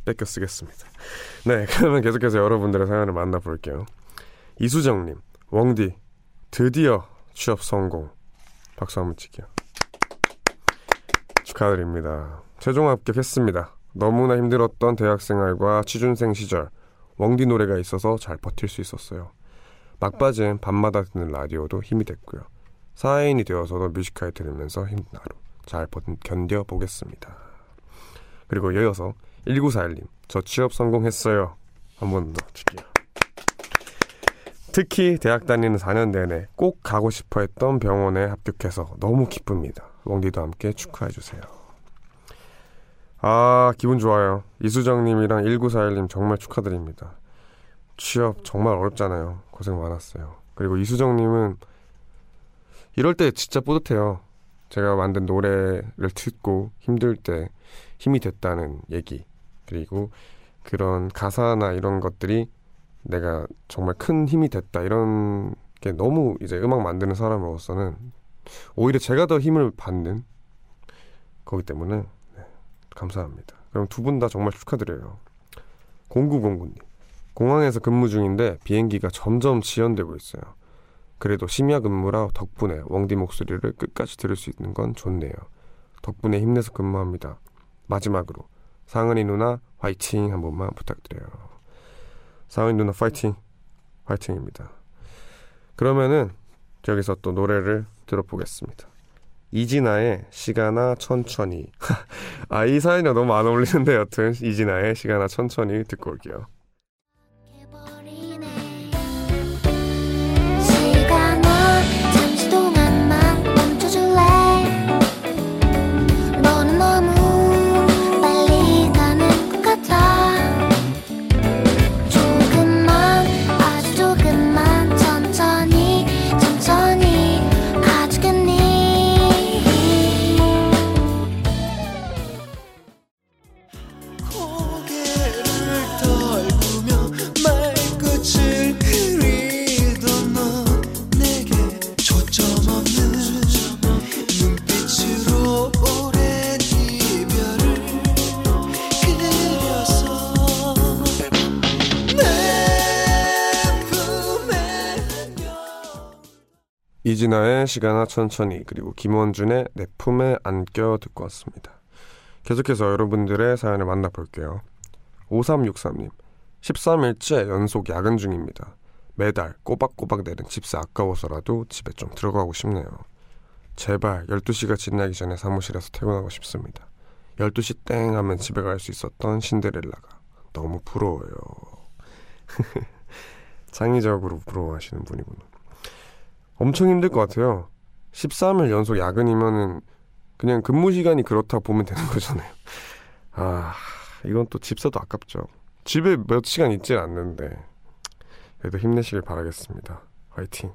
S1: 뺏겨 쓰겠습니다. 네, *laughs* 그러면 계속해서 여러분들의 사연을 만나볼게요. 이수정님, 웡디 드디어 취업 성공 박수 한번 치게요. 축하드립니다. 최종 합격했습니다. 너무나 힘들었던 대학생활과 취준생 시절 웡디 노래가 있어서 잘 버틸 수 있었어요. 막빠진 밤마다 듣는 라디오도 힘이 됐고요. 사회인이 되어서도 뮤지컬 들으면서 힘든 하루 잘 버- 견뎌보겠습니다. 그리고 이어서 1941님 저 취업 성공했어요. 한 번더 치기요. 특히 대학 다니는 4년 내내 꼭 가고 싶어 했던 병원에 합격해서 너무 기쁩니다. 웡디도 함께 축하해 주세요. 아, 기분 좋아요. 이수정님이랑 1941님 정말 축하드립니다. 취업 정말 어렵잖아요. 고생 많았어요. 그리고 이수정님은 이럴 때 진짜 뿌듯해요. 제가 만든 노래를 듣고 힘들 때 힘이 됐다는 얘기. 그리고 그런 가사나 이런 것들이 내가 정말 큰 힘이 됐다. 이런 게 너무 이제 음악 만드는 사람으로서는 오히려 제가 더 힘을 받는 거기 때문에 네, 감사합니다. 그럼 두 분 다 정말 축하드려요. 0909님. 공항에서 근무 중인데 비행기가 점점 지연되고 있어요. 그래도 심야 근무라 덕분에 웡디 목소리를 끝까지 들을 수 있는 건 좋네요. 덕분에 힘내서 근무합니다. 마지막으로 상은이 누나 화이팅 한 번만 부탁드려요. 상은이 누나 파이팅 화이팅입니다. 그러면은 여기서 또 노래를 들어보겠습니다. 이진아의 시간아 천천히 *laughs* 아 이 사연이 너무 안 어울리는데 여튼 이진아의 시간아 천천히 듣고 올게요. 이진아의 시간아 천천히 그리고 김원준의 내 품에 안겨 듣고 왔습니다. 계속해서 여러분들의 사연을 만나볼게요. 5363님 13일째 연속 야근 중입니다. 매달 꼬박꼬박 내는 집세 아까워서라도 집에 좀 들어가고 싶네요. 제발 12시가 지나기 전에 사무실에서 퇴근하고 싶습니다. 12시 땡 하면 집에 갈 수 있었던 신데렐라가 너무 부러워요. *laughs* 창의적으로 부러워하시는 분이구나. 엄청 힘들 것 같아요. 13일 연속 야근이면은 그냥 근무 시간이 그렇다 보면 되는 *laughs* 거잖아요. 아, 이건 또 집 사도 아깝죠. 집에 몇 시간 있질 않는데 그래도 힘내시길 바라겠습니다. 화이팅.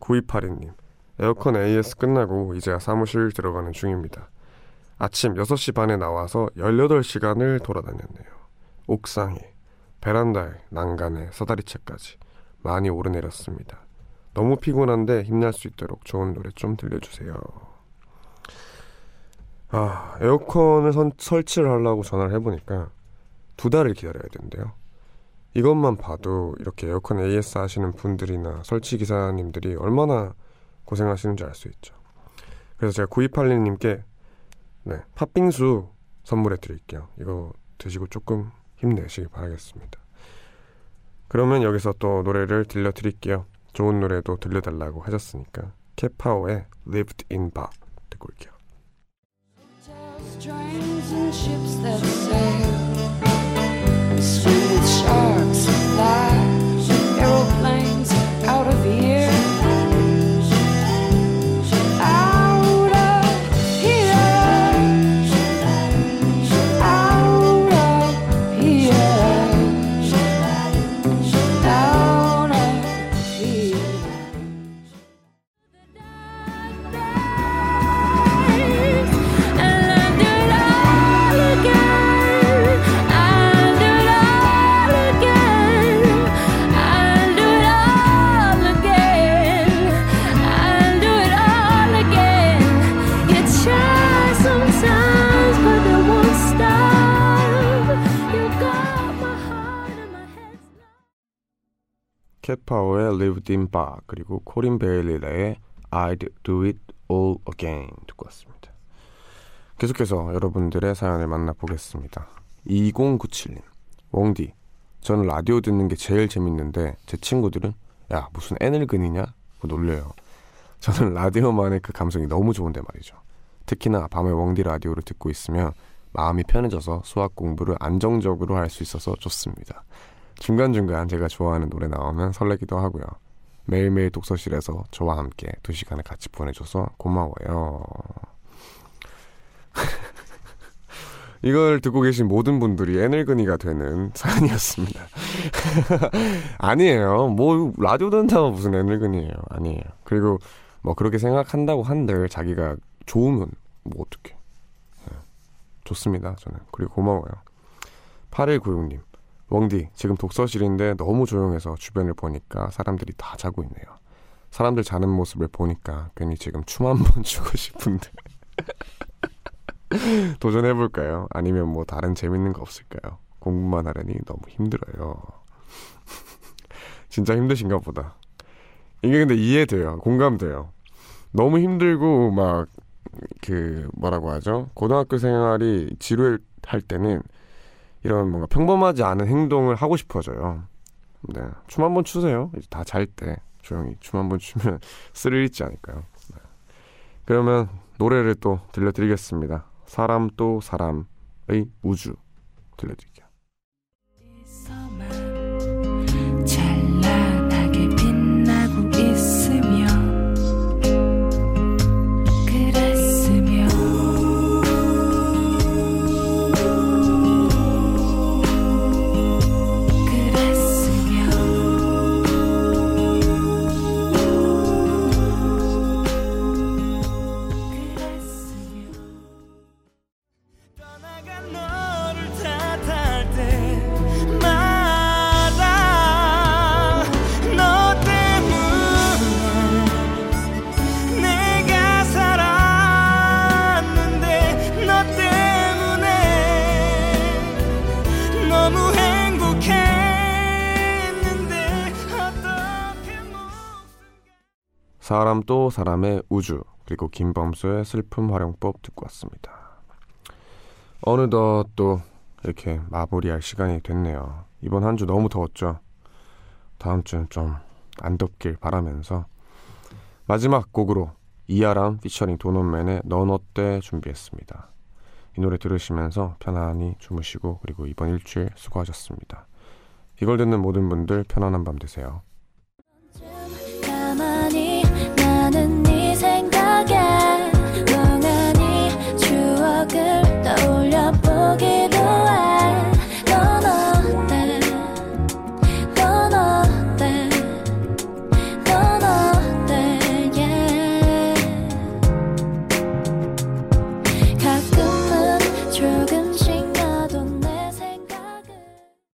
S1: 9282님 에어컨 AS 끝나고 이제야 사무실 들어가는 중입니다. 아침 6시 반에 나와서 18시간을 돌아다녔네요. 옥상에, 베란다에, 난간에, 사다리채까지 많이 오르내렸습니다. 너무 피곤한데 힘날 수 있도록 좋은 노래 좀 들려주세요. 아, 에어컨을 선- 설치를 하려고 전화를 해보니까 두 달을 기다려야 된대요. 이것만 봐도 이렇게 에어컨 AS 하시는 분들이나 설치 기사님들이 얼마나 고생하시는지 알 수 있죠. 그래서 제가 9282님께 네, 팥빙수 선물해 드릴게요. 이거 드시고 조금 힘내시길 바라겠습니다. 그러면 여기서 또 노래를 들려 드릴게요. 좋은 노래도 들려달라고 하셨으니까 캐파오의 Lived in Bar 듣고 올게요. 캣파워의 Lived in Bar 그리고 코린 베일리의 I'd Do It All Again 듣고 왔습니다. 계속해서 여러분들의 사연을 만나보겠습니다. 2097님 웡디 저는 라디오 듣는 게 제일 재밌는데 제 친구들은 야 무슨 애늙은이냐? 고 놀려요. 저는 라디오만의 그 감성이 너무 좋은데 말이죠. 특히나 밤에 웡디 라디오를 듣고 있으면 마음이 편해져서 수학 공부를 안정적으로 할 수 있어서 좋습니다. 중간중간 제가 좋아하는 노래 나오면 설레기도 하고요. 매일매일 독서실에서 저와 함께 두 시간을 같이 보내줘서 고마워요. *laughs* 이걸 듣고 계신 모든 분들이 애늙은이가 되는 사연이었습니다. *laughs* 아니에요. 뭐 라디오 듣는다고 무슨 애늙은이에요. 아니에요. 그리고 뭐 그렇게 생각한다고 한들 자기가 좋으면 뭐 어떡해. 예. 좋습니다. 저는. 그리고 고마워요. 8196님. 웡디, 지금 독서실인데 너무 조용해서 주변을 보니까 사람들이 다 자고 있네요. 사람들 자는 모습을 보니까 괜히 지금 춤 한 번 *laughs* 추고 싶은데. *laughs* 도전해볼까요? 아니면 뭐 다른 재밌는 거 없을까요? 공부만 하려니 너무 힘들어요. *laughs* 진짜 힘드신가 보다. 이게 근데 이해돼요. 공감돼요. 너무 힘들고 막 그 뭐라고 하죠? 고등학교 생활이 지루할 때는 이런 뭔가 평범하지 않은 행동을 하고 싶어져요. 네. 춤 한 번 추세요. 이제 다잘 때 조용히 춤 한 번 추면 *laughs* 스릴 있지 않을까요? 네. 그러면 노래를 또 들려드리겠습니다. 사람 또 사람의 우주 들려드릴게요. 사람 또 사람의 우주 그리고 김범수의 슬픔 활용법 듣고 왔습니다. 어느덧 또 이렇게 마무리할 시간이 됐네요. 이번 한 주 너무 더웠죠. 다음 주는 좀 안 덥길 바라면서 마지막 곡으로 이아람 피처링 도넛맨의 넌 어때 준비했습니다. 이 노래 들으시면서 편안히 주무시고 그리고 이번 일주일 수고하셨습니다. 이걸 듣는 모든 분들 편안한 밤 되세요.